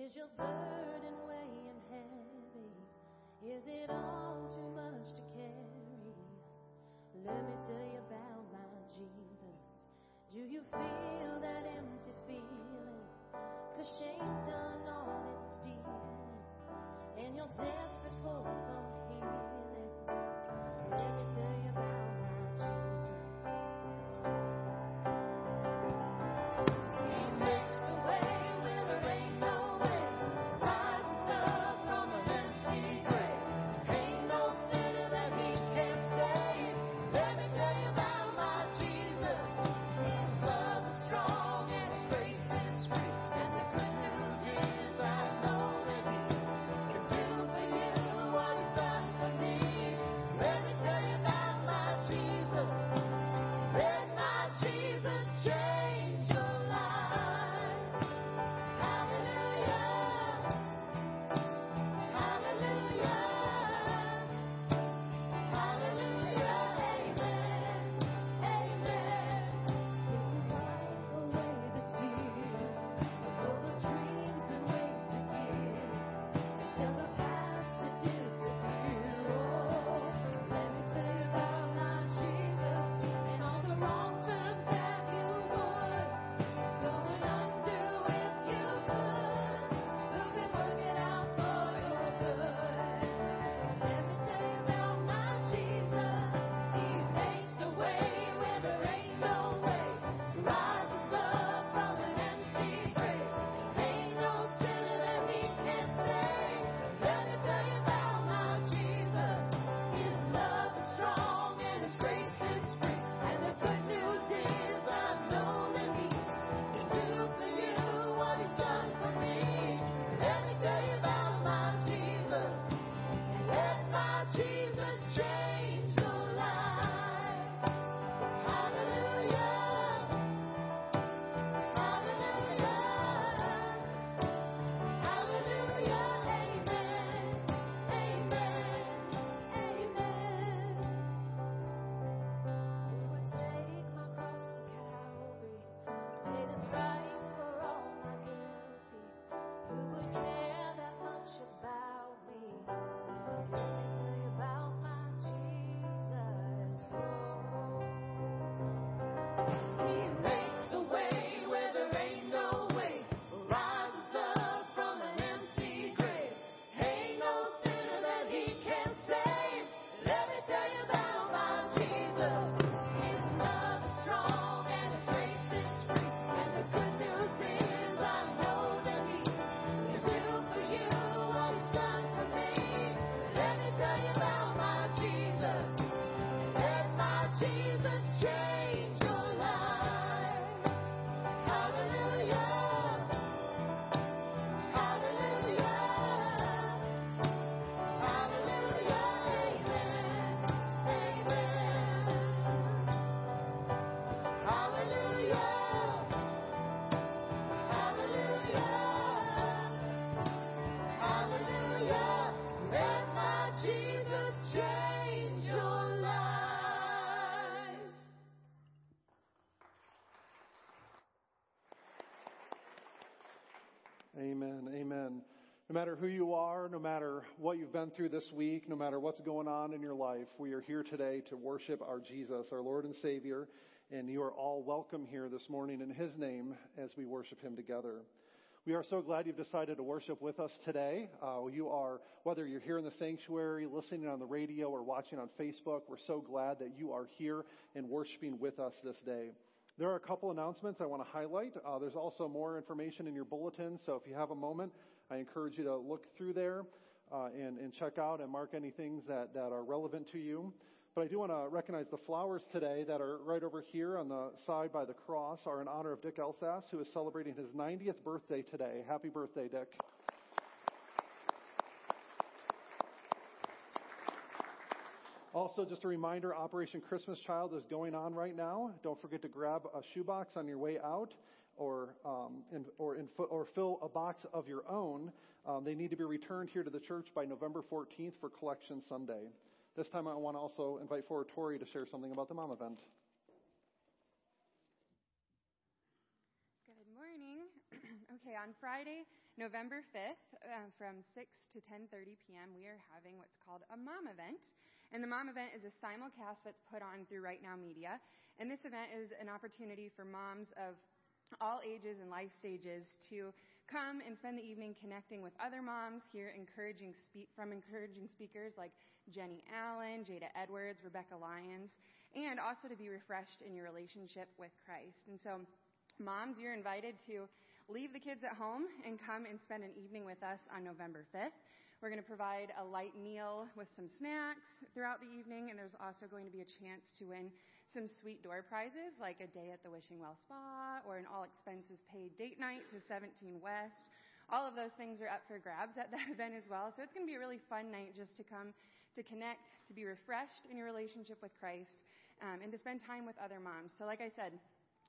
Is your burden weighing heavy? Is it all too much to carry? Let me tell you about my Jesus. Do you feel that empty feeling? Cause shame's No matter who you are, no matter what you've been through this week, no matter what's going on in your life, we are here today to worship our Jesus, our Lord and Savior, and you are all welcome here this morning in His name as we worship Him together. We are so glad you've decided to worship with us today. Uh, you are, whether you're here in the sanctuary, listening on the radio, or watching on Facebook, we're so glad that you are here and worshiping with us this day. There are a couple announcements I want to highlight. Uh, there's also more information in your bulletin, so if you have a moment, I encourage you to look through there uh, and, and check out and mark any things that, that are relevant to you. But I do want to recognize the flowers today that are right over here on the side by the cross are in honor of Dick Elsass, who is celebrating his 90th birthday today. Happy birthday, Dick. Also, just a reminder, Operation Christmas Child is going on right now. Don't forget to grab a shoebox on your way out or, um, in, or, in, or fill a box of your own. Um, they need to be returned here to the church by November 14th for Collection Sunday. This time I want to also invite forward Tori to share something about the mom event. Good morning. Okay, on Friday, November 5th, uh, from 6 to 10:30 p.m., we are having what's called a mom event. And the mom event is a simulcast that's put on through Right Now Media. And this event is an opportunity for moms of all ages and life stages to come and spend the evening connecting with other moms, hear encouraging speak from encouraging speakers like Jennie Allen, Jada Edwards, Rebekah Lyons, and also to be refreshed in your relationship with Christ. And so, moms, you're invited to leave the kids at home and come and spend an evening with us on November 5th. We're going to provide a light meal with some snacks throughout the evening, and there's also going to be a chance to win some sweet door prizes like a day at the Wishing Well Spa or an all expenses paid date night to 17 West. All of those things are up for grabs at that event as well. So it's going to be a really fun night just to come to connect, to be refreshed in your relationship with Christ, um, and to spend time with other moms. So, like I said,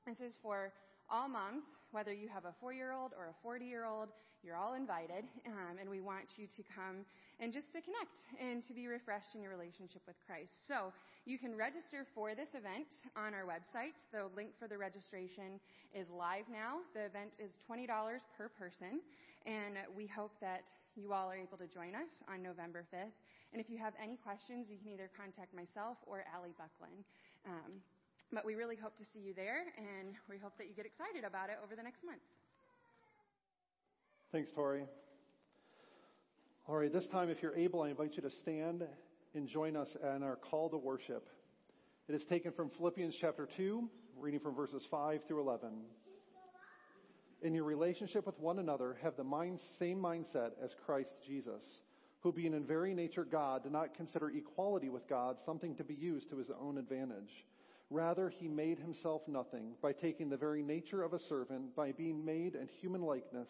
this is for all moms, whether you have a four year old or a 40 year old, you're all invited. Um, and we want you to come and just to connect and to be refreshed in your relationship with Christ. So you can register for this event on our website. The link for the registration is live now. The event is $20 per person. And we hope that you all are able to join us on November 5th. And if you have any questions, you can either contact myself or Allie Buckland. Um, but we really hope to see you there, and we hope that you get excited about it over the next month. Thanks, Tori. All right, this time, if you're able, I invite you to stand and join us in our call to worship. It is taken from Philippians chapter 2, reading from verses 5 through 11. In your relationship with one another, have the mind, same mindset as Christ Jesus, who, being in very nature God, did not consider equality with God something to be used to his own advantage. Rather, he made himself nothing by taking the very nature of a servant, by being made in human likeness,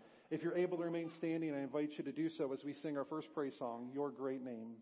If you're able to remain standing, I invite you to do so as we sing our first praise song, Your Great Name.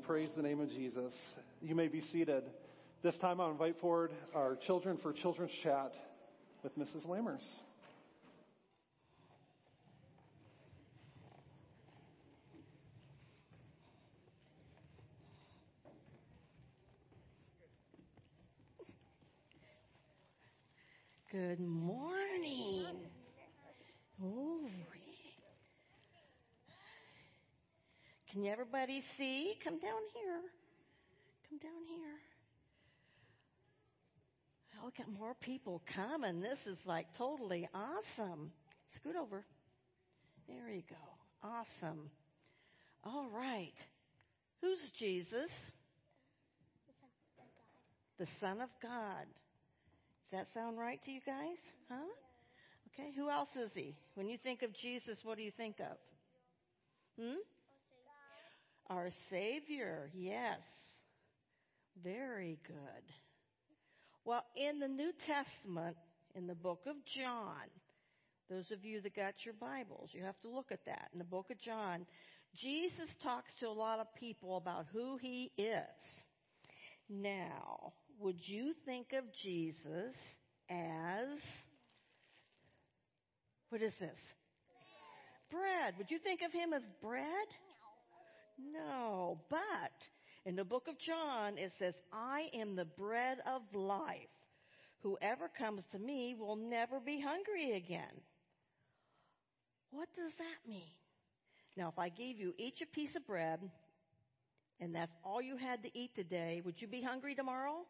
Praise the name of Jesus. You may be seated. This time I'll invite forward our Children for Children's Chat with Mrs. Lammers. Good morning. Oh, can everybody see? Come down here. Come down here. Oh, we got more people coming. This is like totally awesome. Scoot over. There you go. Awesome. All right. Who's Jesus? The Son of God. Does that sound right to you guys? Huh? Okay, who else is he? When you think of Jesus, what do you think of? Hmm? Our Savior, yes. Very good. Well, in the New Testament, in the book of John, those of you that got your Bibles, you have to look at that. In the book of John, Jesus talks to a lot of people about who he is. Now, would you think of Jesus as what is this? Bread. Would you think of him as bread? No, but in the book of John it says, I am the bread of life. Whoever comes to me will never be hungry again. What does that mean? Now, if I gave you each a piece of bread and that's all you had to eat today, would you be hungry tomorrow?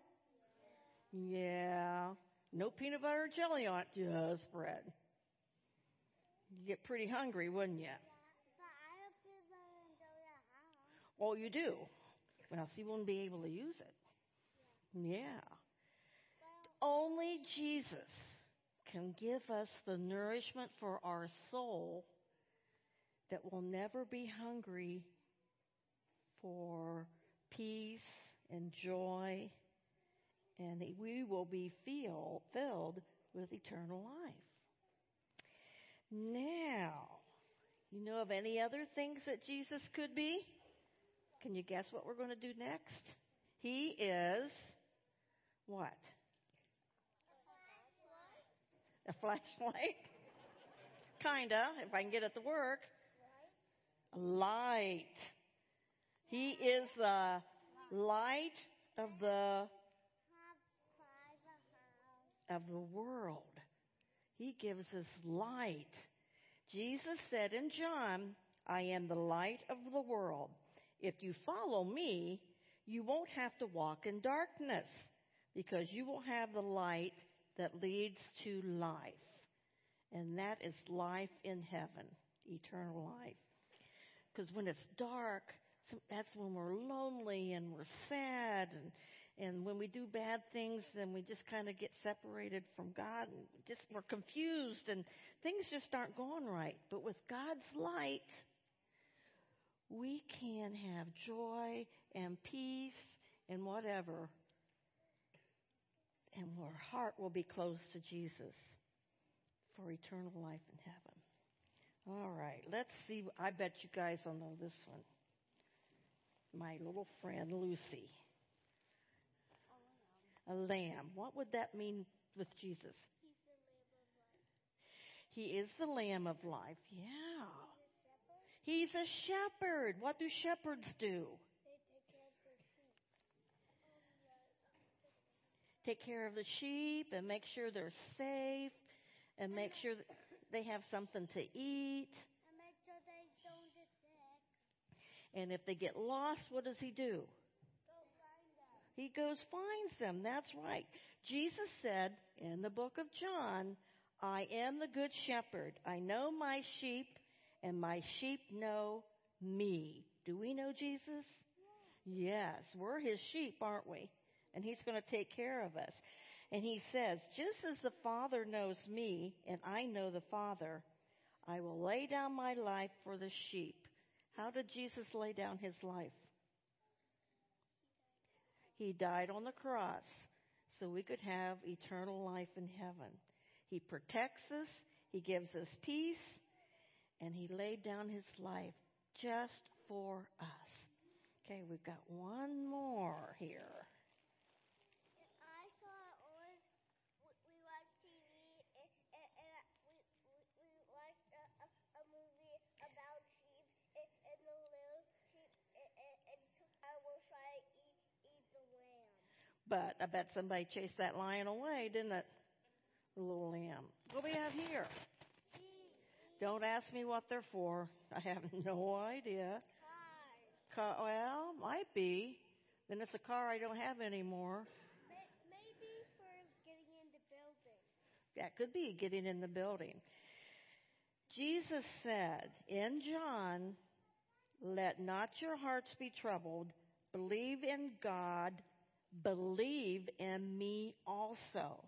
Yeah. No peanut butter or jelly on it, just bread. You'd get pretty hungry, wouldn't you? Well, you do. Well, so you won't be able to use it. Yeah. Only Jesus can give us the nourishment for our soul that will never be hungry for peace and joy, and we will be feel, filled with eternal life. Now, you know of any other things that Jesus could be? Can you guess what we're going to do next? He is what? A flashlight? Kinda, if I can get it to work. A light. He is the light of the of the world. He gives us light. Jesus said in John, I am the light of the world. If you follow me, you won't have to walk in darkness because you will have the light that leads to life. And that is life in heaven, eternal life. Because when it's dark, that's when we're lonely and we're sad and and when we do bad things then we just kind of get separated from God and just we're confused and things just aren't going right. But with God's light, we can have joy and peace and whatever. And our heart will be close to Jesus for eternal life in heaven. All right, let's see. I bet you guys will know this one. My little friend Lucy. A lamb. What would that mean with Jesus? He is the Lamb of life. Yeah. He's a shepherd. What do shepherds do? Take care of the sheep and make sure they're safe and make sure they have something to eat. And if they get lost, what does he do? He goes finds them. That's right. Jesus said in the book of John, I am the good shepherd. I know my sheep and my sheep know me. Do we know Jesus? Yes, we're his sheep, aren't we? And he's going to take care of us. And he says, just as the Father knows me and I know the Father, I will lay down my life for the sheep. How did Jesus lay down his life? He died on the cross so we could have eternal life in heaven. He protects us, He gives us peace, and He laid down His life just for us. Okay, we've got one more here. I saw on we, we watched TV and, and, and we, we we watched a, a, a movie about sheep and, and the little sheep and, and, and I will try to eat eat the lamb. But I bet somebody chased that lion away, didn't it? The little lamb. What do we have here? Don't ask me what they're for. I have no idea. Cars. Car, well, might be. Then it's a car I don't have anymore. Maybe for getting in the building. That could be getting in the building. Jesus said in John, Let not your hearts be troubled. Believe in God. Believe in me also.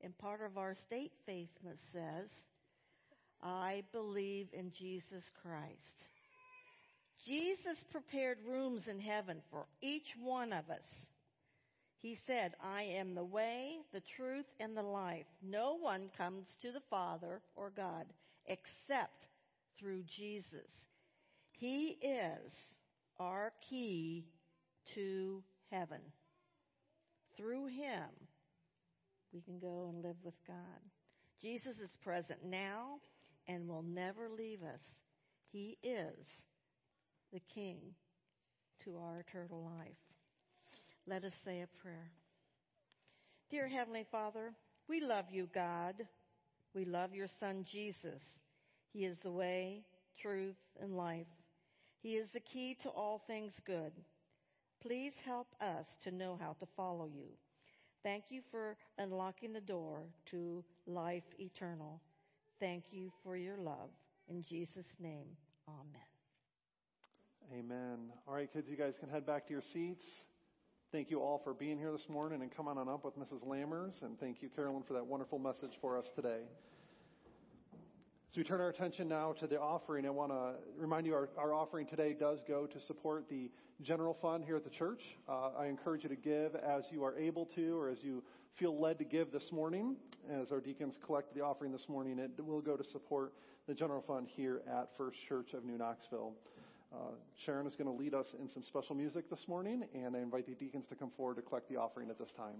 And part of our state faith says, I believe in Jesus Christ. Jesus prepared rooms in heaven for each one of us. He said, I am the way, the truth, and the life. No one comes to the Father or God except through Jesus. He is our key to heaven. Through Him, we can go and live with God. Jesus is present now and will never leave us. He is the King to our eternal life. Let us say a prayer. Dear Heavenly Father, we love you, God. We love your Son, Jesus. He is the way, truth, and life. He is the key to all things good. Please help us to know how to follow you. Thank you for unlocking the door to life eternal. Thank you for your love. In Jesus' name, amen. Amen. All right, kids, you guys can head back to your seats. Thank you all for being here this morning and come on up with Mrs. Lammers. And thank you, Carolyn, for that wonderful message for us today. As we turn our attention now to the offering, I want to remind you our, our offering today does go to support the general fund here at the church. Uh, I encourage you to give as you are able to or as you feel led to give this morning, as our deacons collect the offering this morning, it will go to support the general fund here at First Church of New Knoxville. Uh, Sharon is going to lead us in some special music this morning, and I invite the deacons to come forward to collect the offering at this time.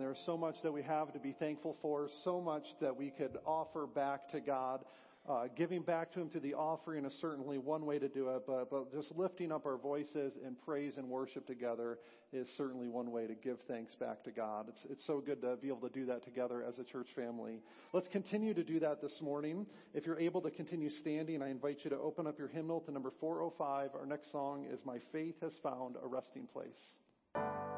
There's so much that we have to be thankful for, so much that we could offer back to God. Uh, giving back to Him through the offering is certainly one way to do it, but, but just lifting up our voices in praise and worship together is certainly one way to give thanks back to God. It's, it's so good to be able to do that together as a church family. Let's continue to do that this morning. If you're able to continue standing, I invite you to open up your hymnal to number 405. Our next song is My Faith Has Found a Resting Place.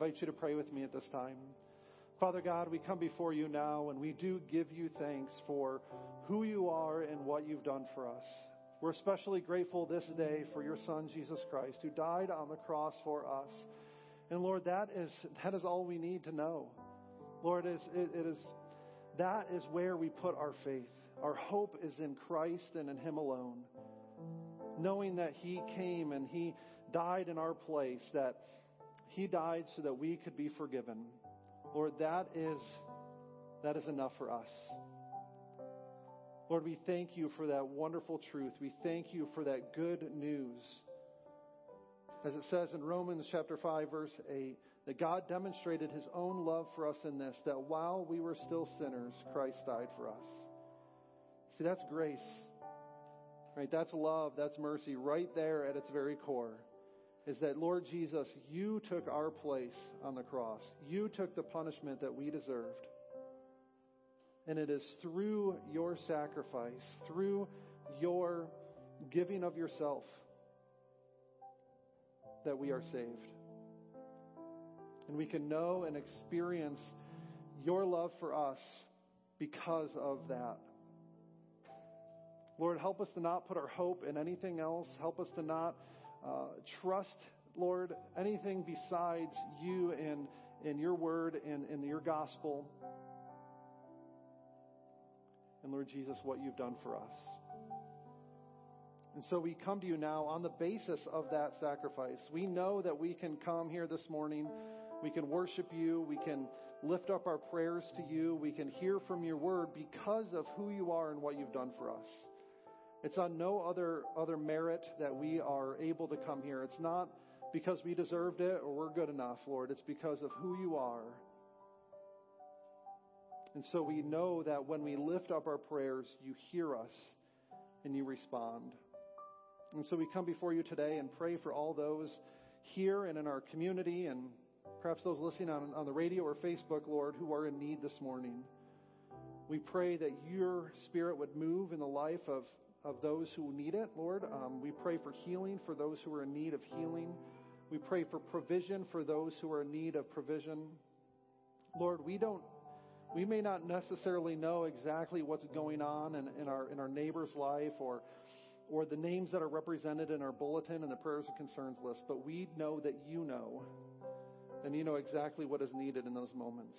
Invite you to pray with me at this time. Father God, we come before you now and we do give you thanks for who you are and what you've done for us. We're especially grateful this day for your son, Jesus Christ, who died on the cross for us. And Lord, that is, that is all we need to know. Lord, it is, it, it is, that is where we put our faith. Our hope is in Christ and in Him alone. Knowing that He came and He died in our place, that He died so that we could be forgiven. Lord, that is, that is enough for us. Lord, we thank you for that wonderful truth. We thank you for that good news. As it says in Romans chapter 5 verse 8, that God demonstrated his own love for us in this, that while we were still sinners, Christ died for us. See, that's grace. Right? That's love. That's mercy right there at its very core. Is that Lord Jesus, you took our place on the cross. You took the punishment that we deserved. And it is through your sacrifice, through your giving of yourself, that we are saved. And we can know and experience your love for us because of that. Lord, help us to not put our hope in anything else. Help us to not uh, trust, Lord, anything besides you and, and your word and, and your gospel. And Lord Jesus, what you've done for us. And so we come to you now on the basis of that sacrifice. We know that we can come here this morning. We can worship you. We can lift up our prayers to you. We can hear from your word because of who you are and what you've done for us. It's on no other, other merit that we are able to come here. It's not because we deserved it or we're good enough, Lord. It's because of who you are. And so we know that when we lift up our prayers, you hear us and you respond. And so we come before you today and pray for all those here and in our community and perhaps those listening on, on the radio or Facebook, Lord, who are in need this morning. We pray that your spirit would move in the life of, of those who need it, Lord. Um, we pray for healing for those who are in need of healing. We pray for provision for those who are in need of provision. Lord, we don't we may not necessarily know exactly what's going on in, in, our in our neighbor's life or or the names that are represented in our bulletin and the prayers and concerns list, but we know that you know, and you know exactly what is needed in those moments.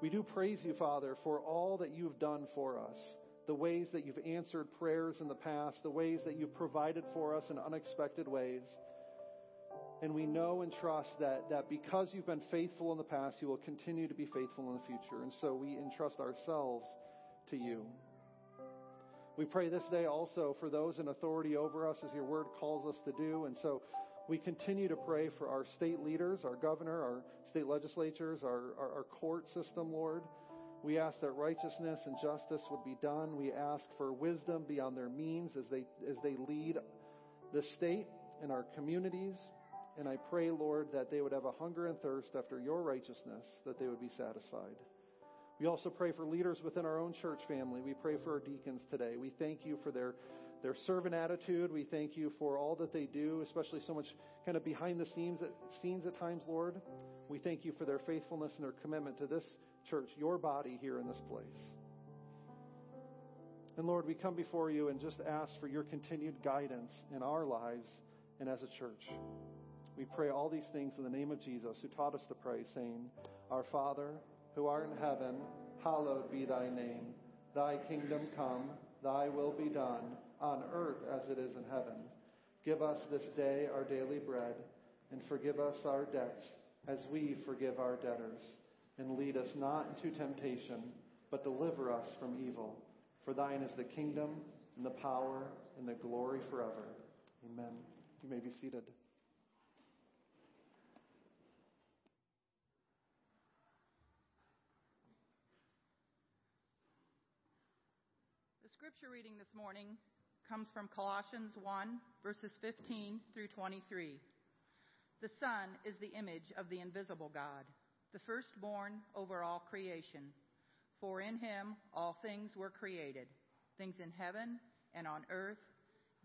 We do praise you, Father, for all that you've done for us, the ways that you've answered prayers in the past, the ways that you've provided for us in unexpected ways. And we know and trust that, that because you've been faithful in the past, you will continue to be faithful in the future. And so we entrust ourselves to you. We pray this day also for those in authority over us as your word calls us to do. And so we continue to pray for our state leaders, our governor, our state legislatures, our, our, our court system, Lord. We ask that righteousness and justice would be done. We ask for wisdom beyond their means as they, as they lead the state and our communities. And I pray, Lord, that they would have a hunger and thirst after your righteousness, that they would be satisfied. We also pray for leaders within our own church family. We pray for our deacons today. We thank you for their, their servant attitude. We thank you for all that they do, especially so much kind of behind the scenes at, scenes at times, Lord. We thank you for their faithfulness and their commitment to this church, your body here in this place. And Lord, we come before you and just ask for your continued guidance in our lives and as a church. We pray all these things in the name of Jesus, who taught us to pray, saying, Our Father, who art in heaven, hallowed be thy name. Thy kingdom come, thy will be done, on earth as it is in heaven. Give us this day our daily bread, and forgive us our debts as we forgive our debtors. And lead us not into temptation, but deliver us from evil. For thine is the kingdom, and the power, and the glory forever. Amen. You may be seated. The scripture reading this morning comes from Colossians 1, verses 15 through 23. The Son is the image of the invisible God, the firstborn over all creation. For in him all things were created, things in heaven and on earth,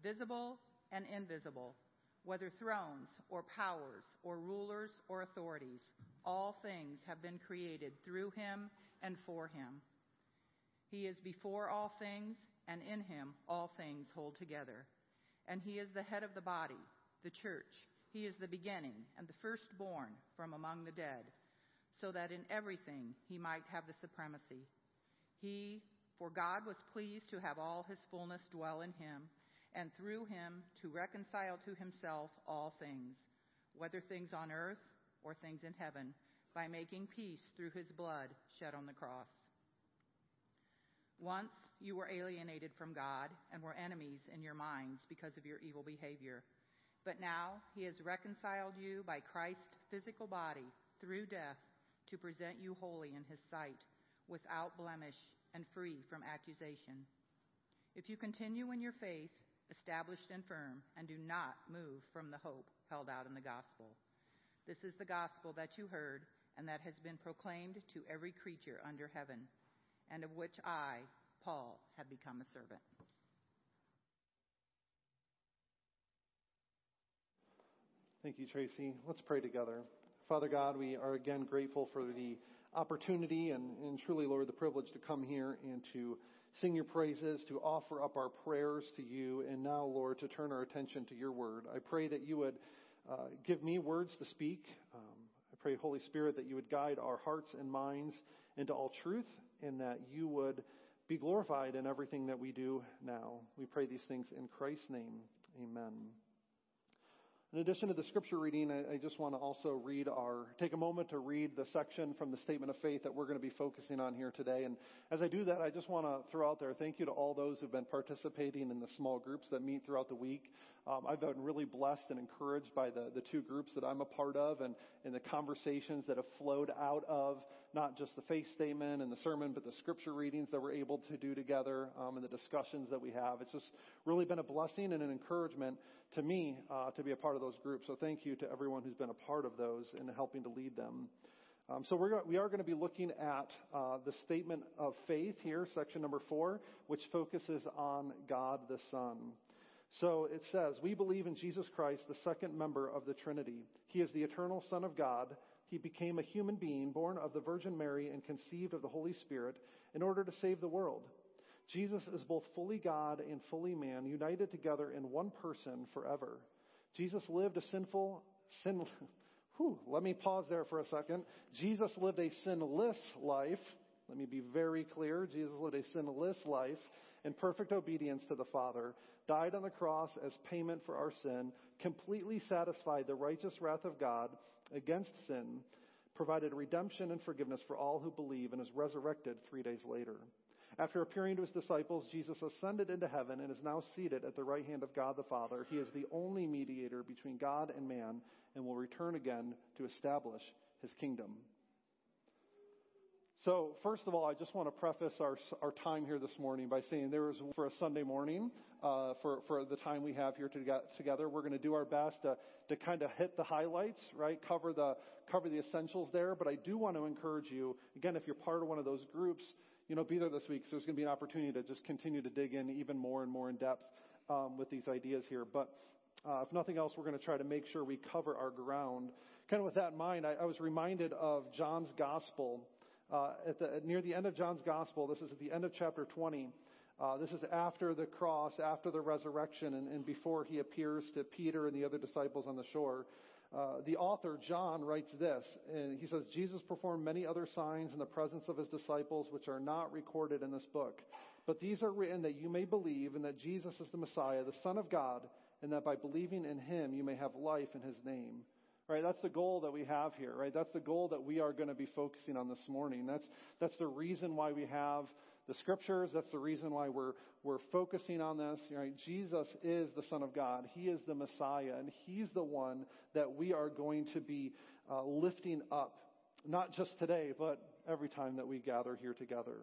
visible and invisible, whether thrones or powers or rulers or authorities. All things have been created through him and for him. He is before all things, and in him all things hold together. And he is the head of the body, the church. He is the beginning and the firstborn from among the dead, so that in everything he might have the supremacy. He, for God was pleased to have all his fullness dwell in him, and through him to reconcile to himself all things, whether things on earth or things in heaven, by making peace through his blood shed on the cross. Once you were alienated from God and were enemies in your minds because of your evil behavior. But now he has reconciled you by Christ's physical body through death to present you holy in his sight, without blemish and free from accusation. If you continue in your faith, established and firm, and do not move from the hope held out in the gospel. This is the gospel that you heard and that has been proclaimed to every creature under heaven, and of which I, Paul, have become a servant. Thank you, Tracy. Let's pray together. Father God, we are again grateful for the opportunity and, and truly, Lord, the privilege to come here and to sing your praises, to offer up our prayers to you, and now, Lord, to turn our attention to your word. I pray that you would uh, give me words to speak. Um, I pray, Holy Spirit, that you would guide our hearts and minds into all truth, and that you would be glorified in everything that we do now. We pray these things in Christ's name. Amen. In addition to the scripture reading, I, I just want to also read our, take a moment to read the section from the statement of faith that we're going to be focusing on here today. And as I do that, I just want to throw out there thank you to all those who've been participating in the small groups that meet throughout the week. Um, I've been really blessed and encouraged by the, the two groups that I'm a part of and, and the conversations that have flowed out of not just the faith statement and the sermon, but the scripture readings that we're able to do together um, and the discussions that we have. It's just really been a blessing and an encouragement to me uh, to be a part of those groups. So thank you to everyone who's been a part of those and helping to lead them. Um, so we're, we are going to be looking at uh, the statement of faith here, section number four, which focuses on God the Son. So it says, We believe in Jesus Christ, the second member of the Trinity. He is the eternal Son of God. He became a human being, born of the Virgin Mary and conceived of the Holy Spirit, in order to save the world. Jesus is both fully God and fully man, united together in one person forever. Jesus lived a sinful, sin, whew, let me pause there for a second. Jesus lived a sinless life. Let me be very clear. Jesus lived a sinless life in perfect obedience to the Father, died on the cross as payment for our sin, completely satisfied the righteous wrath of God against sin, provided redemption and forgiveness for all who believe, and is resurrected three days later. After appearing to his disciples, Jesus ascended into heaven and is now seated at the right hand of God the Father. He is the only mediator between God and man and will return again to establish his kingdom. So, first of all, I just want to preface our, our time here this morning by saying there is for a Sunday morning, uh, for, for the time we have here to get together, we're going to do our best to, to kind of hit the highlights, right? Cover the, cover the essentials there. But I do want to encourage you, again, if you're part of one of those groups, you know, be there this week. So there's going to be an opportunity to just continue to dig in even more and more in depth um, with these ideas here. But uh, if nothing else, we're going to try to make sure we cover our ground. Kind of with that in mind, I, I was reminded of John's Gospel. Uh, at the, near the end of John's Gospel, this is at the end of chapter 20. Uh, this is after the cross, after the resurrection, and, and, before he appears to Peter and the other disciples on the shore. Uh, the author, John, writes this, and he says, Jesus performed many other signs in the presence of his disciples, which are not recorded in this book. But these are written that you may believe, and that Jesus is the Messiah, the Son of God, and that by believing in him you may have life in his name. Right? That's the goal that we have here, right? That's the goal that we are going to be focusing on this morning. That's, that's the reason why we have the scriptures. That's the reason why we're, we're focusing on this. Right? Jesus is the Son of God. He is the Messiah, and He's the one that we are going to be uh, lifting up, not just today, but every time that we gather here together.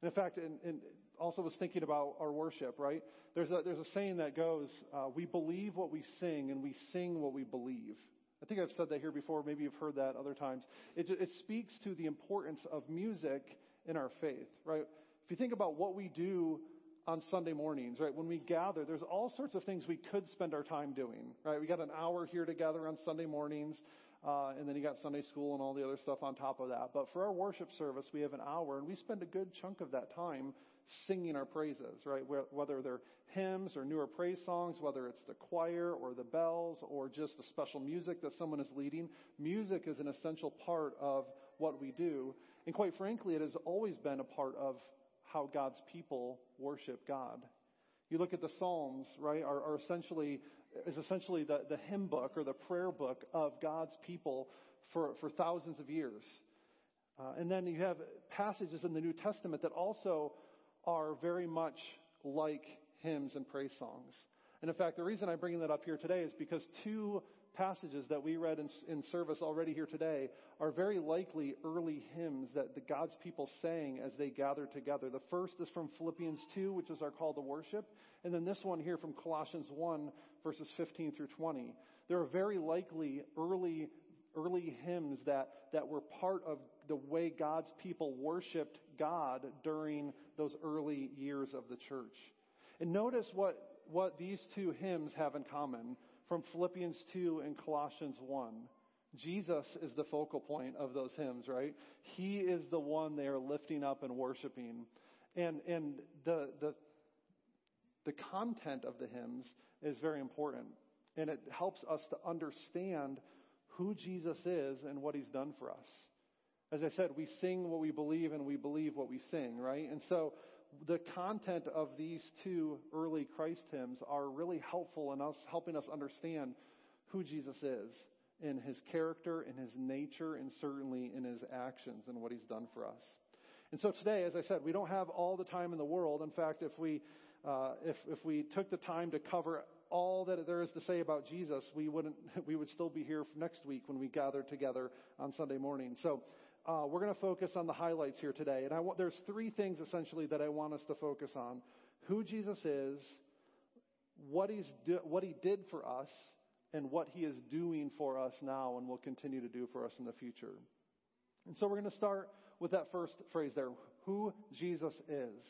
And in fact, and, and also was thinking about our worship, right? There's a, there's a saying that goes, uh, we believe what we sing and we sing what we believe. I think I've said that here before. Maybe you've heard that other times. It, it speaks to the importance of music in our faith, right? If you think about what we do on Sunday mornings, right? When we gather, there's all sorts of things we could spend our time doing, right? We got an hour here together on Sunday mornings, uh, and then you got Sunday school and all the other stuff on top of that. But for our worship service, we have an hour, and we spend a good chunk of that time singing our praises, right? Whether they're hymns or newer praise songs, whether it's the choir or the bells or just the special music that someone is leading, music is an essential part of what we do. And quite frankly, it has always been a part of how God's people worship God. You look at the Psalms, right, are, are essentially, is essentially the, the hymn book or the prayer book of God's people for, for thousands of years. Uh, and then you have passages in the New Testament that also are very much like hymns and praise songs. And in fact, the reason I'm bringing that up here today is because two passages that we read in, in, service already here today are very likely early hymns that the God's people sang as they gathered together. The first is from Philippians 2, which is our call to worship. And then this one here from Colossians 1, verses 15 through 20. There are very likely early, early hymns that, that were part of the way God's people worshiped God during those early years of the church. And notice what, what these two hymns have in common from Philippians 2 and Colossians 1. Jesus is the focal point of those hymns, right? He is the one they are lifting up and worshiping. And, and the, the, the content of the hymns is very important. And it helps us to understand who Jesus is and what he's done for us. As I said, we sing what we believe and we believe what we sing, right? And so the content of these two early Christ hymns are really helpful in us helping us understand who Jesus is in his character, in his nature, and certainly in his actions and what he's done for us. And so today, as I said, we don't have all the time in the world. In fact, if we uh, if if we took the time to cover all that there is to say about Jesus, we wouldn't, we would still be here next week when we gather together on Sunday morning. So, uh, we're going to focus on the highlights here today. And want, there's three things essentially that I want us to focus on. Who Jesus is, what he's do, what he did for us, and what he is doing for us now and will continue to do for us in the future. And so we're going to start with that first phrase there, who Jesus is.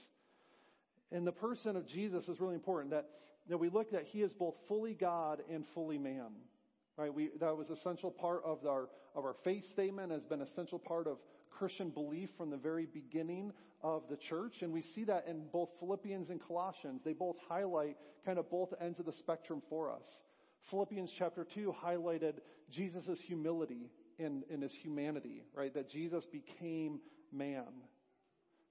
And the person of Jesus is really important that, that we look at he is both fully God and fully man. Right? We, that was essential part of our, of our faith statement, has been essential part of Christian belief from the very beginning of the church. And we see that in both Philippians and Colossians. They both highlight kind of both ends of the spectrum for us. Philippians chapter 2 highlighted Jesus' humility in, in his humanity, right? That Jesus became man.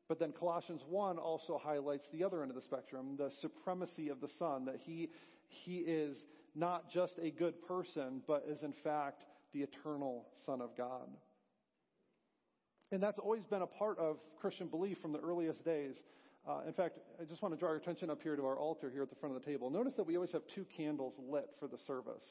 But then Colossians 1 also highlights the other end of the spectrum, the supremacy of the Son, that he, he is not just a good person, but is in fact the eternal Son of God. And that's always been a part of Christian belief from the earliest days. Uh, in fact, I just want to draw your attention up here to our altar here at the front of the table. Notice that we always have two candles lit for the service,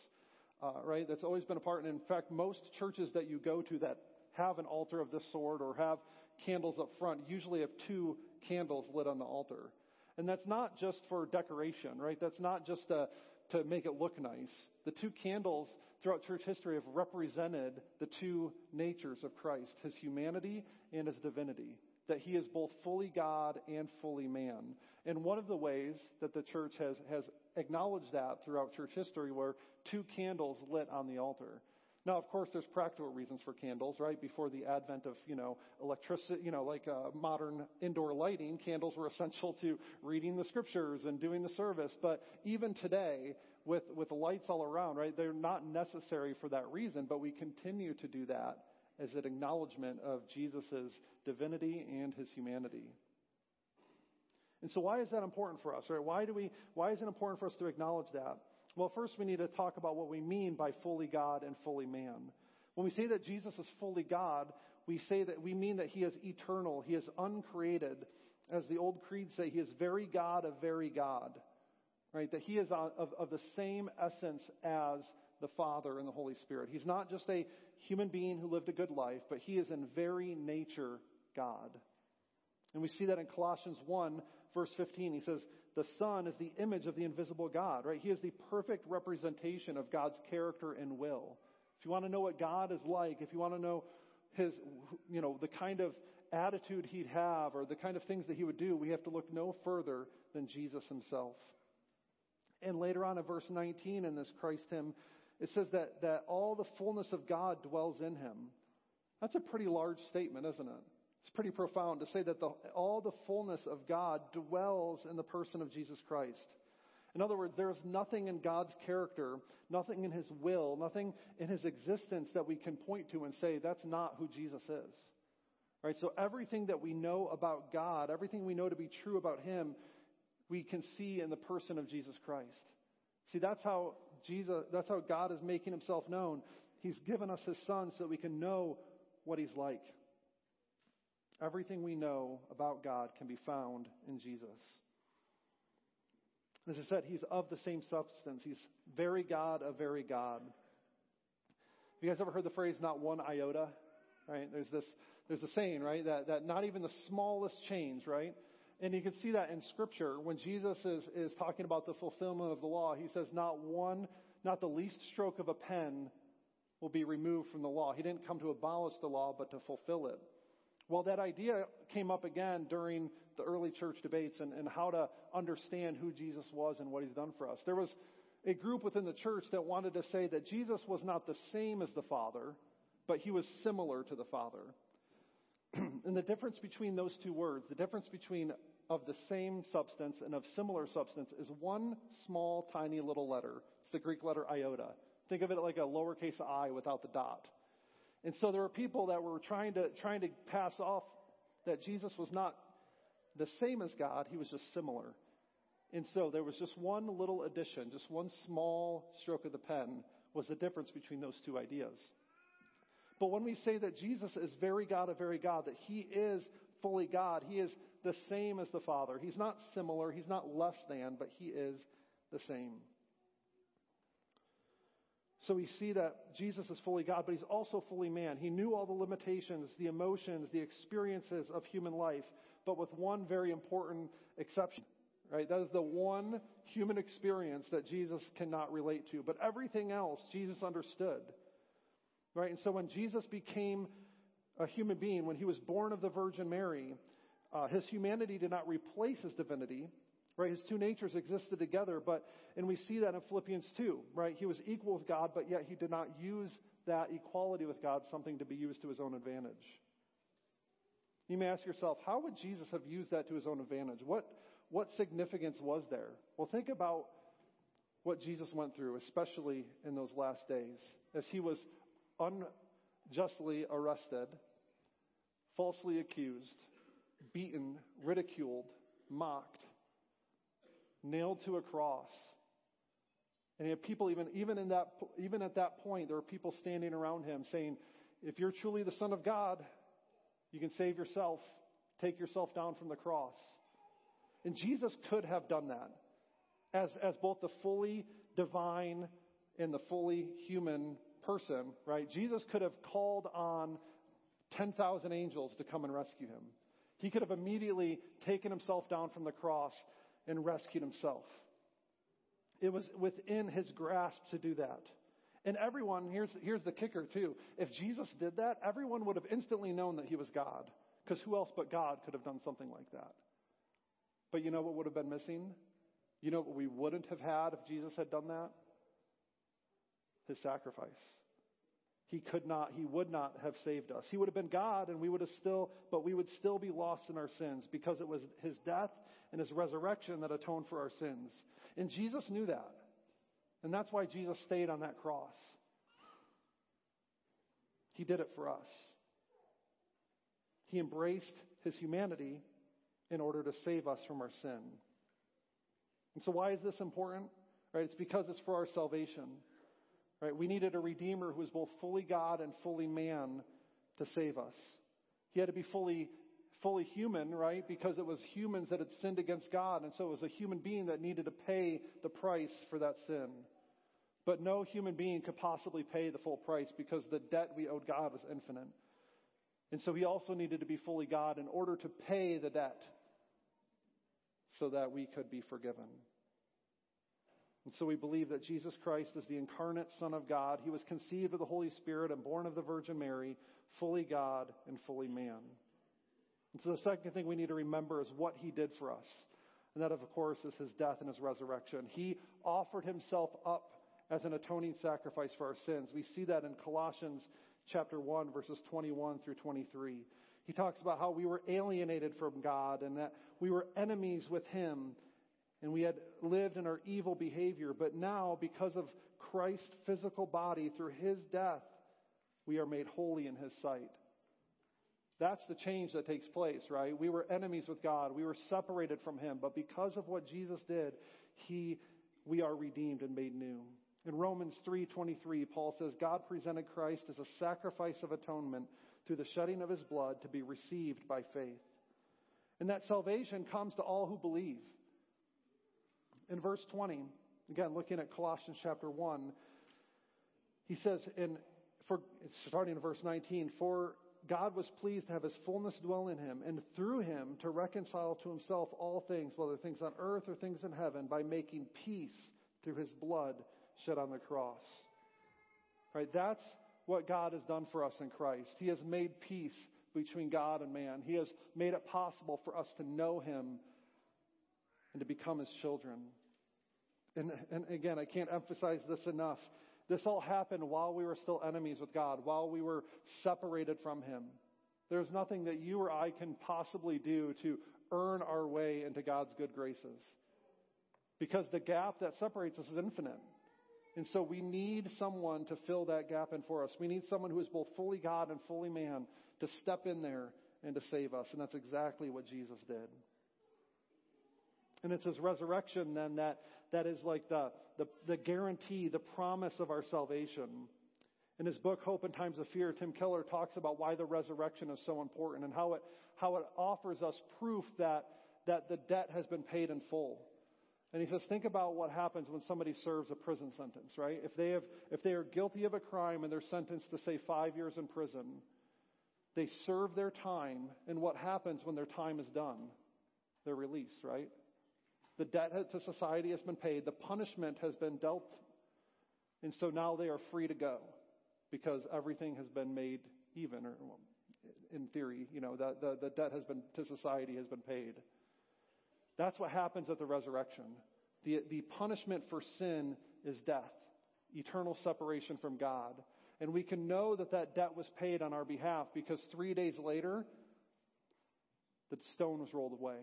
uh, right? That's always been a part. And in fact, most churches that you go to that have an altar of this sort or have candles up front usually have two candles lit on the altar. And that's not just for decoration, right? That's not just to, to make it look nice. The two candles throughout church history have represented the two natures of Christ, his humanity and his divinity. That he is both fully God and fully man. And one of the ways that the church has, has acknowledged that throughout church history were two candles lit on the altar. Now, of course, there's practical reasons for candles, right? Before the advent of, you know, electricity, you know, like uh, modern indoor lighting, candles were essential to reading the scriptures and doing the service. But even today, with, with lights all around, right, they're not necessary for that reason, but we continue to do that as an acknowledgement of Jesus' divinity and his humanity. And so why is that important for us, right? Why do we, why is it important for us to acknowledge that? Well, first we need to talk about what we mean by fully God and fully man. When we say that Jesus is fully God, we say that we mean that he is eternal, he is uncreated. As the old creeds say, he is very God of very God. Right? That he is of, of the same essence as the Father and the Holy Spirit. He's not just a human being who lived a good life, but he is in very nature God. And we see that in Colossians 1, verse 15. He says, The Son is the image of the invisible God, right? He is the perfect representation of God's character and will. If you want to know what God is like, if you want to know his, you know, the kind of attitude he'd have or the kind of things that he would do, we have to look no further than Jesus himself. And later on in verse 19 in this Christ hymn, it says that, that all the fullness of God dwells in him. That's a pretty large statement, isn't it? Pretty profound to say that the, all the fullness of God dwells in the person of Jesus Christ. In other words, there is nothing in God's character, nothing in His will, nothing in His existence that we can point to and say, that's not who Jesus is. Right? So everything that we know about God, everything we know to be true about Him, we can see in the person of Jesus Christ. See, that's how Jesus, that's how God is making himself known. He's given us his son so that we can know what he's like. Everything we know about God can be found in Jesus. As I said, he's of the same substance. He's very God of very God. Have you guys ever heard the phrase not one iota? Right? There's this there's a saying, right? That that not even the smallest change, right? And you can see that in scripture when Jesus is, is talking about the fulfillment of the law. He says, not one, not the least stroke of a pen will be removed from the law. He didn't come to abolish the law, but to fulfill it. Well, that idea came up again during the early church debates and, and how to understand who Jesus was and what he's done for us. There was a group within the church that wanted to say that Jesus was not the same as the Father, but he was similar to the Father. and the difference between those two words, the difference between of the same substance and of similar substance is one small, tiny little letter. It's the Greek letter iota. Think of it like a lowercase i without the dot. And so there were people that were trying to, trying to pass off that Jesus was not the same as God, he was just similar. And so there was just one little addition, just one small stroke of the pen was the difference between those two ideas. But when we say that Jesus is very God of very God, that he is fully God, he is the same as the Father. He's not similar, he's not less than, but he is the same. So we see that Jesus is fully God, but he's also fully man. He knew all the limitations, the emotions, the experiences of human life, but with one very important exception. Right? That is the one human experience that Jesus cannot relate to. But everything else, Jesus understood. Right? And so when Jesus became a human being, when he was born of the Virgin Mary, uh, his humanity did not replace his divinity. Right? His two natures existed together, but, and we see that in Philippians 2, right? He was equal with God, but yet he did not use that equality with God something to be used to his own advantage. You may ask yourself, how would Jesus have used that to his own advantage? What, what significance was there? Well, think about what Jesus went through, especially in those last days, as he was unjustly arrested, falsely accused, beaten, ridiculed, mocked, nailed to a cross. And he had people even, even in that, even at that point, there were people standing around him saying, if you're truly the son of God, you can save yourself. Take yourself down from the cross. And Jesus could have done that as, as both the fully divine and the fully human person, right? Jesus could have called on 10,000 angels to come and rescue him. He could have immediately taken himself down from the cross and rescued himself. It was within his grasp to do that. And everyone, here's, here's the kicker too. If Jesus did that, everyone would have instantly known that he was God. Because who else but God could have done something like that? But you know what would have been missing? You know what we wouldn't have had if Jesus had done that? His sacrifice. He could not, he would not have saved us. He would have been God and we would have still, but we would still be lost in our sins because it was his death and his resurrection that atoned for our sins. And Jesus knew that. And that's why Jesus stayed on that cross. He did it for us. He embraced his humanity in order to save us from our sin. And so why is this important? Right? It's because it's for our salvation. Right? We needed a redeemer who was both fully God and fully man to save us. He had to be fully fully human, right? Because it was humans that had sinned against God, and so it was a human being that needed to pay the price for that sin. But no human being could possibly pay the full price because the debt we owed God was infinite. And so he also needed to be fully God in order to pay the debt so that we could be forgiven. And so we believe that Jesus Christ is the incarnate Son of God. He was conceived of the Holy Spirit and born of the Virgin Mary, fully God and fully man. And so the second thing we need to remember is what he did for us. And that, of course, is his death and his resurrection. He offered himself up as an atoning sacrifice for our sins. We see that in Colossians chapter 1, verses 21 through 23. He talks about how we were alienated from God and that we were enemies with him and we had lived in our evil behavior. But now, because of Christ's physical body, through his death, we are made holy in his sight. That's the change that takes place, right? We were enemies with God. We were separated from him. But because of what Jesus did, he, we are redeemed and made new. In Romans 3:23, Paul says, God presented Christ as a sacrifice of atonement through the shedding of his blood to be received by faith. And that salvation comes to all who believe in verse 20, again, looking at Colossians chapter 1, he says in, for, starting in verse 19, for God was pleased to have his fullness dwell in him, and through him to reconcile to himself all things, whether things on earth or things in heaven, by making peace through his blood shed on the cross. Right? That's what God has done for us in Christ. He has made peace between God and man. He has made it possible for us to know him and to become his children. And, and again, I can't emphasize this enough. This all happened while we were still enemies with God, while we were separated from him. There's nothing that you or I can possibly do to earn our way into God's good graces. Because the gap that separates us is infinite. And so we need someone to fill that gap in for us. We need someone who is both fully God and fully man to step in there and to save us. And that's exactly what Jesus did. And it's his resurrection then that, that is like the, the, the guarantee, the promise of our salvation. In his book, Hope in Times of Fear, Tim Keller talks about why the resurrection is so important and how it, how it offers us proof that, that the debt has been paid in full. And he says, think about what happens when somebody serves a prison sentence, right? If they have, if they are guilty of a crime and they're sentenced to say five years in prison, they serve their time, and what happens when their time is done? They're released, right? The debt to society has been paid, the punishment has been dealt, and so now they are free to go because everything has been made even, or in theory, you know, the, the, the debt has been to society has been paid. That's what happens at the resurrection. The, the punishment for sin is death, eternal separation from God. And we can know that that debt was paid on our behalf because three days later, the stone was rolled away.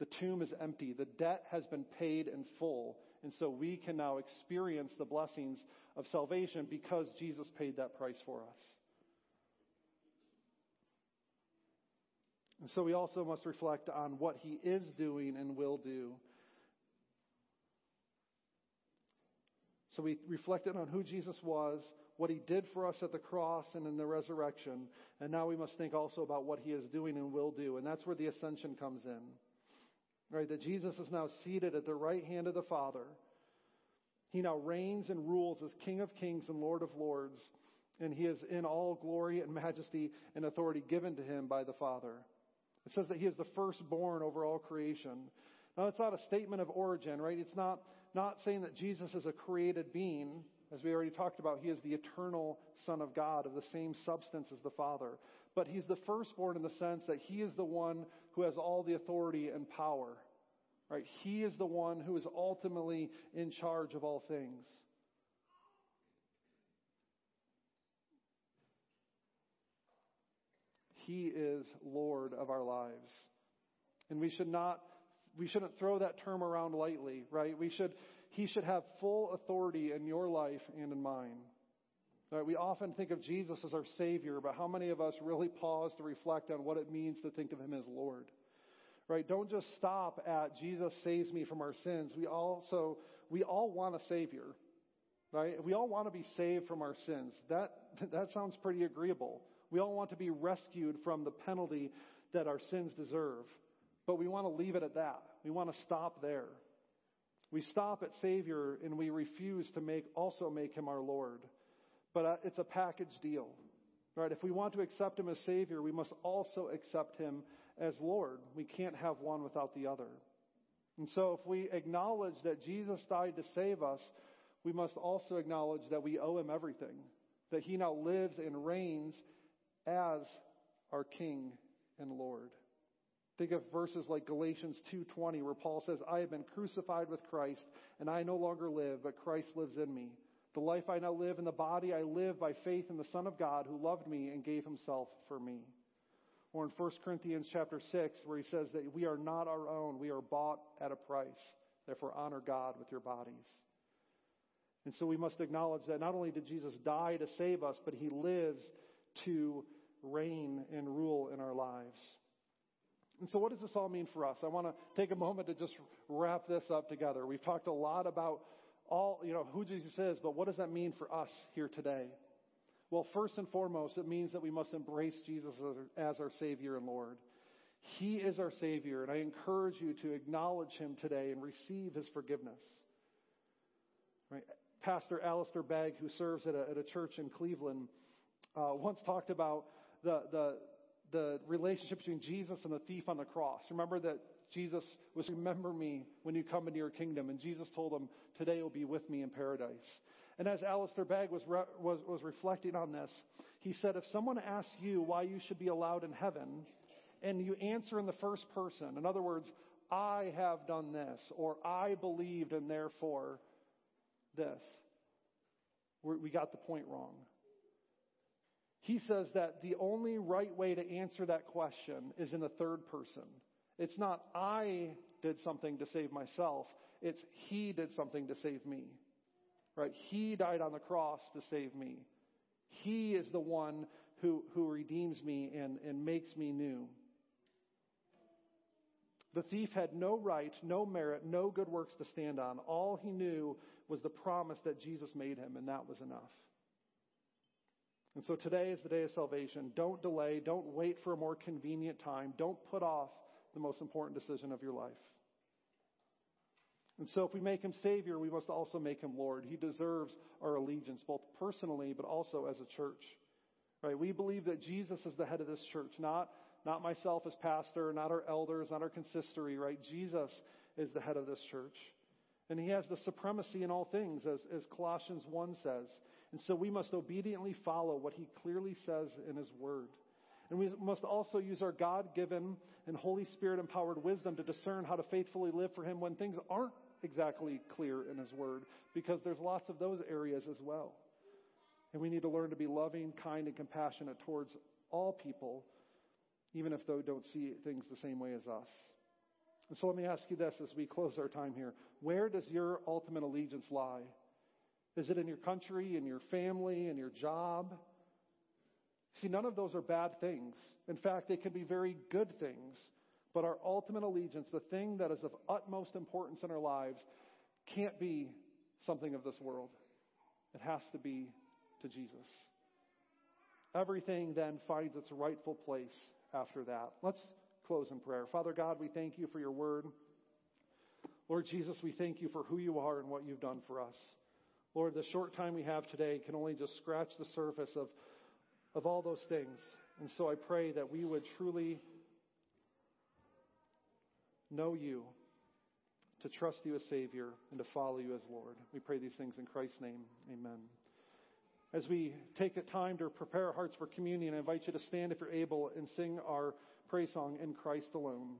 The tomb is empty. The debt has been paid in full. And so we can now experience the blessings of salvation because Jesus paid that price for us. And so we also must reflect on what he is doing and will do. So we reflected on who Jesus was, what he did for us at the cross and in the resurrection, and now we must think also about what he is doing and will do. And that's where the ascension comes in. Right? That Jesus is now seated at the right hand of the Father. He now reigns and rules as King of kings and Lord of lords, and he is in all glory and majesty and authority given to him by the Father. It says that he is the firstborn over all creation. Now, it's not a statement of origin, right? It's not, not saying that Jesus is a created being. As we already talked about, he is the eternal Son of God of the same substance as the Father. But he's the firstborn in the sense that he is the one who has all the authority and power. Right? He is the one who is ultimately in charge of all things. He is Lord of our lives. And we should not we shouldn't throw that term around lightly, right? We should he should have full authority in your life and in mine. Right? We often think of Jesus as our Savior, but how many of us really pause to reflect on what it means to think of Him as Lord? Right? Don't just stop at Jesus saves me from our sins. We also, we all want a Savior. Right? We all want to be saved from our sins. That, that sounds pretty agreeable. We all want to be rescued from the penalty that our sins deserve. But we want to leave it at that. We want to stop there. We stop at Savior and we refuse to make, also make Him our Lord. But uh, it's a package deal. Right? If we want to accept Him as Savior, we must also accept Him as Lord. We can't have one without the other. And so if we acknowledge that Jesus died to save us, we must also acknowledge that we owe Him everything. That He now lives and reigns as our King and Lord. Think of verses like Galatians 2:20 where Paul says, "I have been crucified with Christ, and I no longer live, but Christ lives in me. The life I now live in the body I live by faith in the Son of God who loved me and gave himself for me." Or in 1 Corinthians chapter 6 where he says that we are not our own, we are bought at a price. Therefore honor God with your bodies. And so we must acknowledge that not only did Jesus die to save us, but he lives to reign and rule in our lives. And so, what does this all mean for us? I want to take a moment to just wrap this up together. We've talked a lot about all, you know, who Jesus is, but what does that mean for us here today? Well, first and foremost, it means that we must embrace Jesus as our Savior and Lord. He is our Savior, and I encourage you to acknowledge Him today and receive His forgiveness. Right? Pastor Alistair Begg, who serves at a, at a church in Cleveland, uh, once talked about the, the, the relationship between Jesus and the thief on the cross. Remember that Jesus was, remember me when you come into your kingdom. And Jesus told him, today you'll be with me in paradise. And as Alistair Begg was, re- was, was reflecting on this, he said, if someone asks you why you should be allowed in heaven, and you answer in the first person, in other words, I have done this, or I believed and therefore this, We're, we got the point wrong. He says that the only right way to answer that question is in the third person. It's not I did something to save myself. It's He did something to save me. Right? He died on the cross to save me. He is the one who, who redeems me and, and makes me new. The thief had no right, no merit, no good works to stand on. All he knew was the promise that Jesus made him, and that was enough. And so today is the day of salvation. Don't delay. Don't wait for a more convenient time. Don't put off the most important decision of your life. And so if we make him Savior, we must also make him Lord. He deserves our allegiance, both personally, but also as a church. Right? We believe that Jesus is the head of this church, not, not myself as pastor, not our elders, not our consistory, right? Jesus is the head of this church. And he has the supremacy in all things, as, as Colossians 1 says. And so we must obediently follow what he clearly says in his word. And we must also use our God given and Holy Spirit empowered wisdom to discern how to faithfully live for him when things aren't exactly clear in his word, because there's lots of those areas as well. And we need to learn to be loving, kind, and compassionate towards all people, even if they don't see things the same way as us. And so let me ask you this as we close our time here. Where does your ultimate allegiance lie? Is it in your country, in your family, in your job? See, none of those are bad things. In fact, they can be very good things. But our ultimate allegiance, the thing that is of utmost importance in our lives, can't be something of this world. It has to be to Jesus. Everything then finds its rightful place after that. Let's close in prayer. Father God, we thank you for your word. Lord Jesus, we thank you for who you are and what you've done for us. Lord, the short time we have today can only just scratch the surface of, of all those things. And so I pray that we would truly know you, to trust you as Savior, and to follow you as Lord. We pray these things in Christ's name. Amen. As we take a time to prepare our hearts for communion, I invite you to stand if you're able and sing our praise song, In Christ Alone.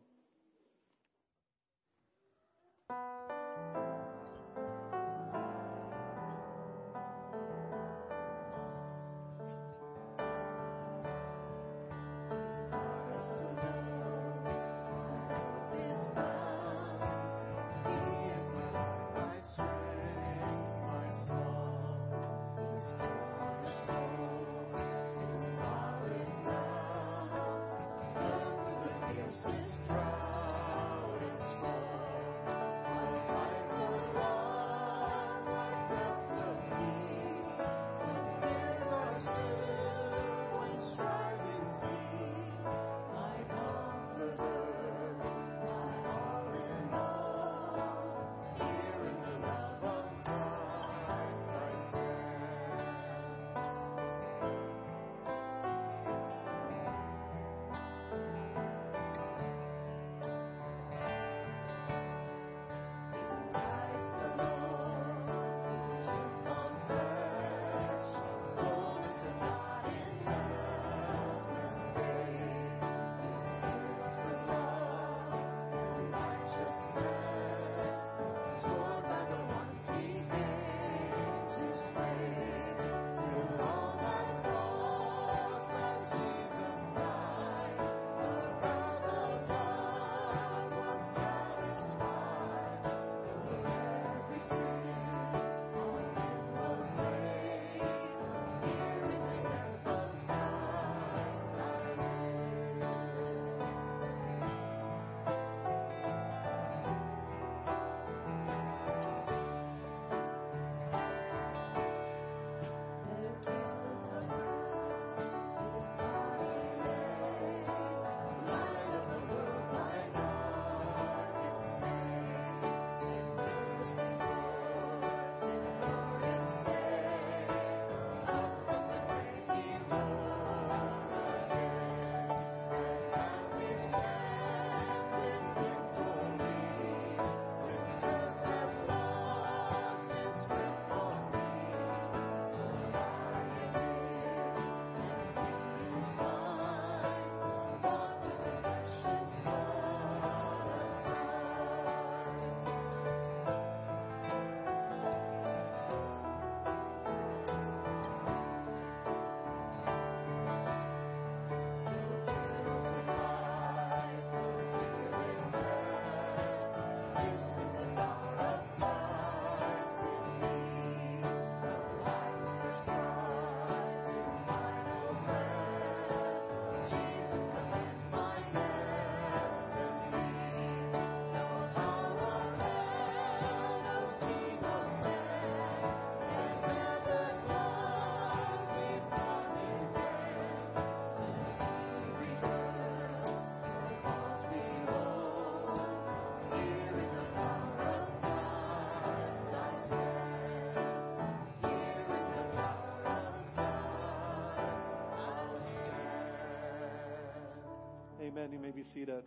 Amen. You may be seated.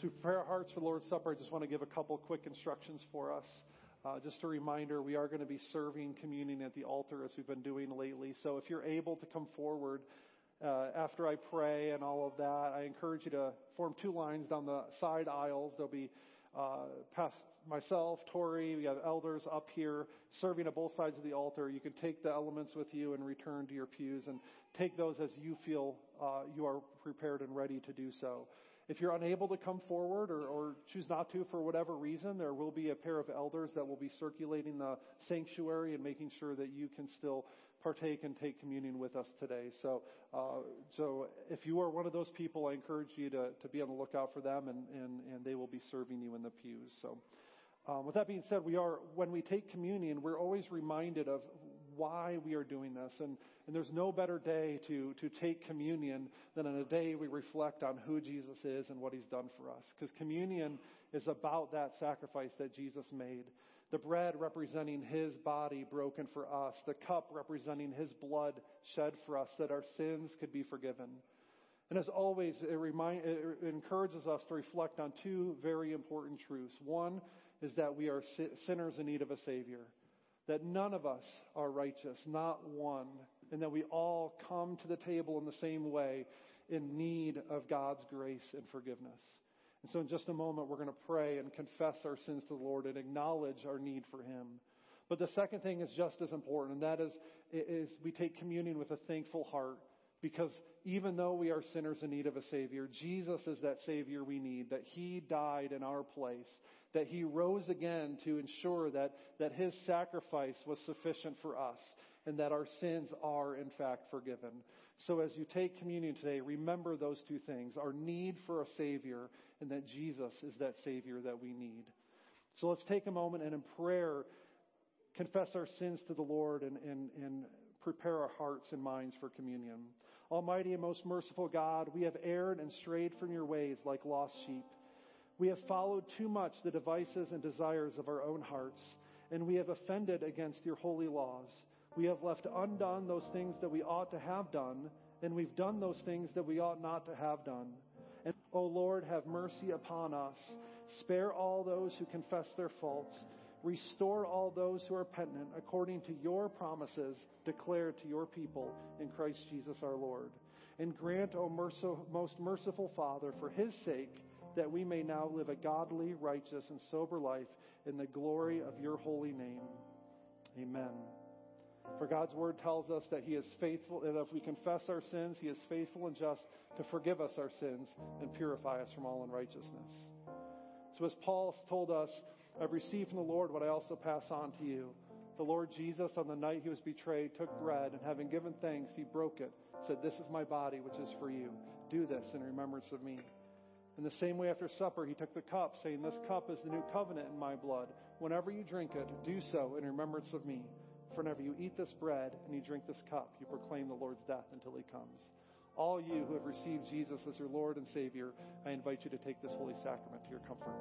To prepare our hearts for the Lord's Supper, I just want to give a couple quick instructions for us. Uh, just a reminder, we are going to be serving communion at the altar as we've been doing lately. So if you're able to come forward uh, after I pray and all of that, I encourage you to form two lines down the side aisles. There'll be uh, past myself, Tori, we have elders up here serving at both sides of the altar. You can take the elements with you and return to your pews and take those as you feel uh, you are prepared and ready to do so. If you're unable to come forward or, or, choose not to for whatever reason, there will be a pair of elders that will be circulating the sanctuary and making sure that you can still partake and take communion with us today. So, uh, so if you are one of those people, I encourage you to, to be on the lookout for them and, and, and they will be serving you in the pews. So, um, with that being said, we are, when we take communion, we're always reminded of why we are doing this. And, and there's no better day to, to take communion than on a day we reflect on who Jesus is and what he's done for us. Because communion is about that sacrifice that Jesus made. The bread representing his body broken for us, the cup representing his blood shed for us that our sins could be forgiven. And as always, it, remind, it encourages us to reflect on two very important truths. One is that we are sinners in need of a Savior that none of us are righteous, not one, and that we all come to the table in the same way in need of God's grace and forgiveness. And so in just a moment, we're going to pray and confess our sins to the Lord and acknowledge our need for Him. But the second thing is just as important, and that is, is we take communion with a thankful heart because even though we are sinners in need of a Savior, Jesus is that Savior we need, that He died in our place, that he rose again to ensure that, that his sacrifice was sufficient for us and that our sins are in fact forgiven. So as you take communion today, remember those two things, our need for a Savior and that Jesus is that Savior that we need. So let's take a moment and in prayer confess our sins to the Lord and, and, and prepare our hearts and minds for communion. Almighty and most merciful God, we have erred and strayed from your ways like lost sheep. We have followed too much the devices and desires of our own hearts, and we have offended against your holy laws. We have left undone those things that we ought to have done, and we've done those things that we ought not to have done. And, O oh Lord, have mercy upon us. Spare all those who confess their faults. Restore all those who are penitent according to your promises declared to your people in Christ Jesus our Lord. And grant, O merciful, most merciful Father, for his sake, that we may now live a godly, righteous, and sober life in the glory of your holy name. Amen. For God's word tells us that He is faithful, that if we confess our sins, He is faithful and just to forgive us our sins and purify us from all unrighteousness. So, as Paul told us, I've received from the Lord what I also pass on to you. The Lord Jesus, on the night he was betrayed, took bread, and having given thanks, he broke it, said, This is my body, which is for you. Do this in remembrance of me. In the same way, after supper, he took the cup, saying, This cup is the new covenant in my blood. Whenever you drink it, do so in remembrance of me. For whenever you eat this bread and you drink this cup, you proclaim the Lord's death until he comes. All you who have received Jesus as your Lord and Savior, I invite you to take this holy sacrament to your comfort.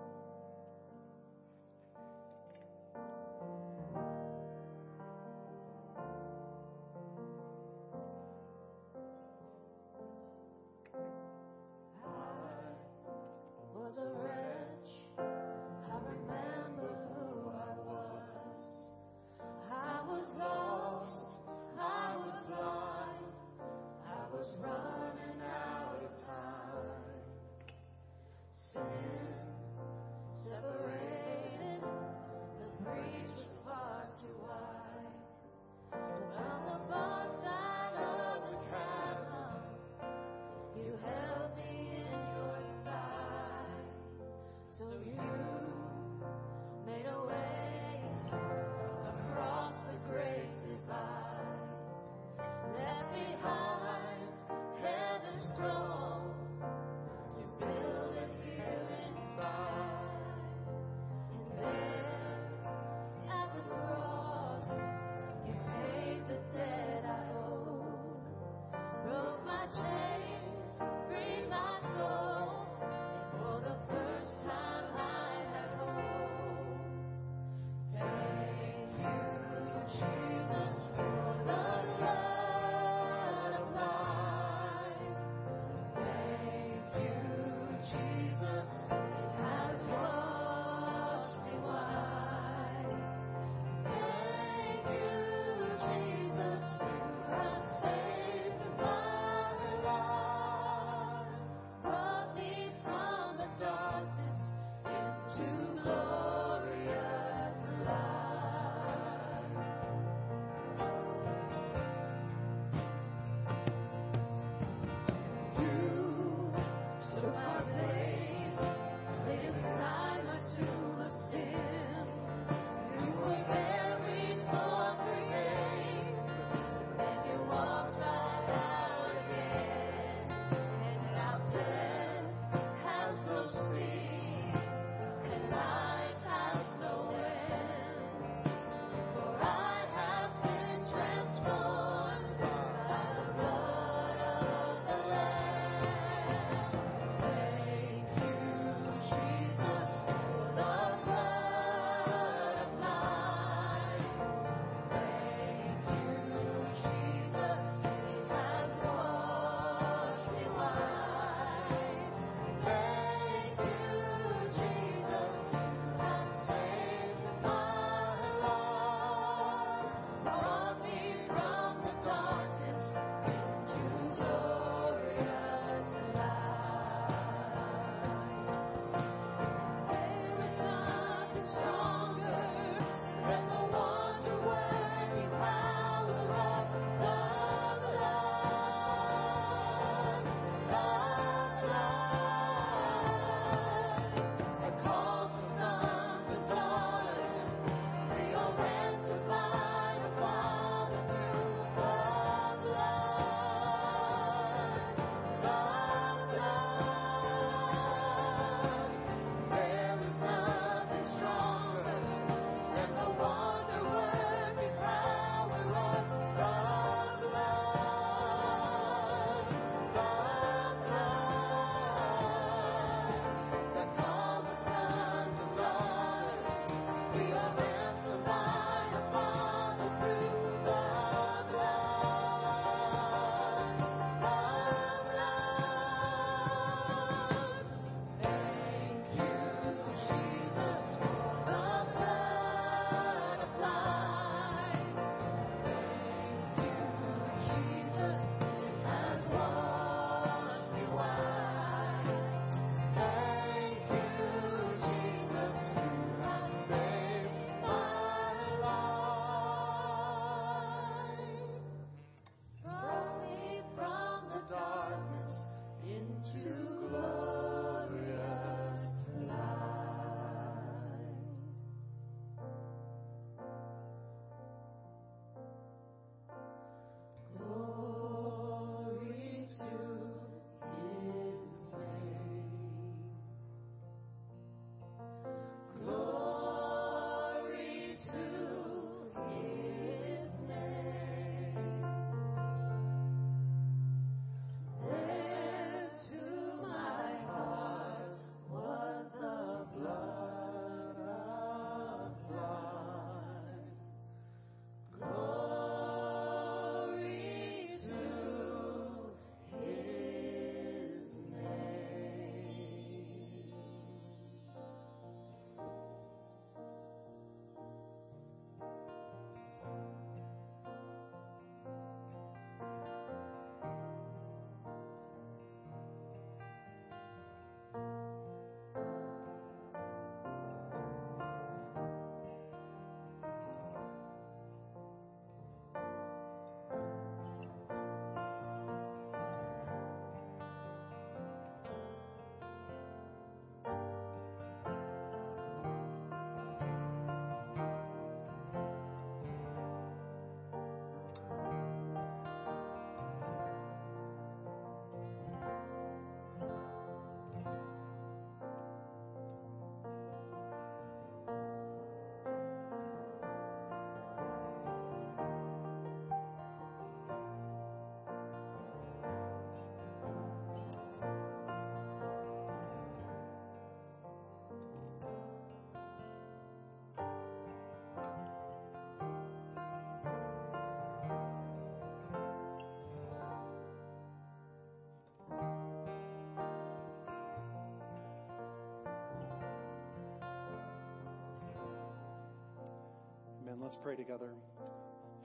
Let's pray together.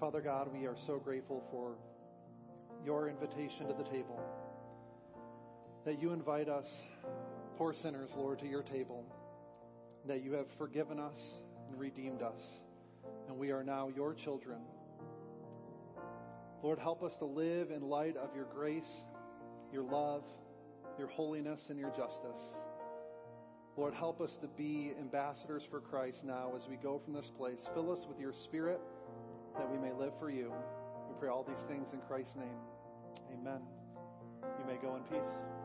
Father God, we are so grateful for your invitation to the table. That you invite us, poor sinners, Lord, to your table. That you have forgiven us and redeemed us. And we are now your children. Lord, help us to live in light of your grace, your love, your holiness, and your justice. Lord, help us to be ambassadors for Christ now as we go from this place. Fill us with your spirit that we may live for you. We pray all these things in Christ's name. Amen. You may go in peace.